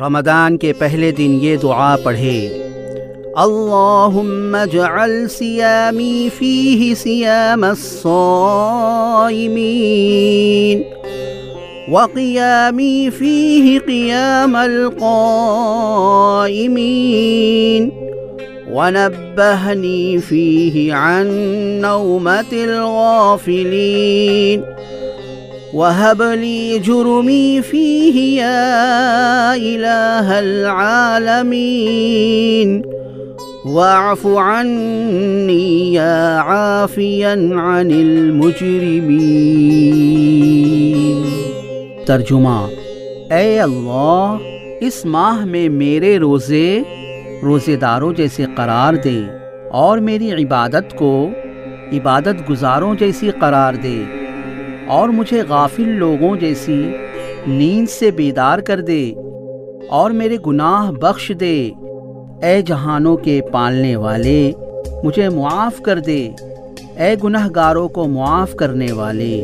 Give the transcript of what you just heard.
رمضان کے پہلے دن یہ دعا پڑھے، اللہم اجعل سیامی فیہ سیام الصائمین وقیامی فیہ قیام القائمین ونبهني فيه عن نومة الغافلين وهب لي جرمي فيه يا إله العالمين واعف عني يا عافيا عن المجرمين ترجمہ اے اللہ، اس ماہ میں میرے روزے روزے داروں جیسے قرار دے اور میری عبادت کو عبادت گزاروں جیسی قرار دے۔ اور مجھے غافل لوگوں جیسی نیند سے بیدار کر دے اور میرے گناہ بخش دے۔ اے جہانوں کے پالنے والے، مجھے معاف کر دے۔ اے گناہ گاروں کو معاف کرنے والے۔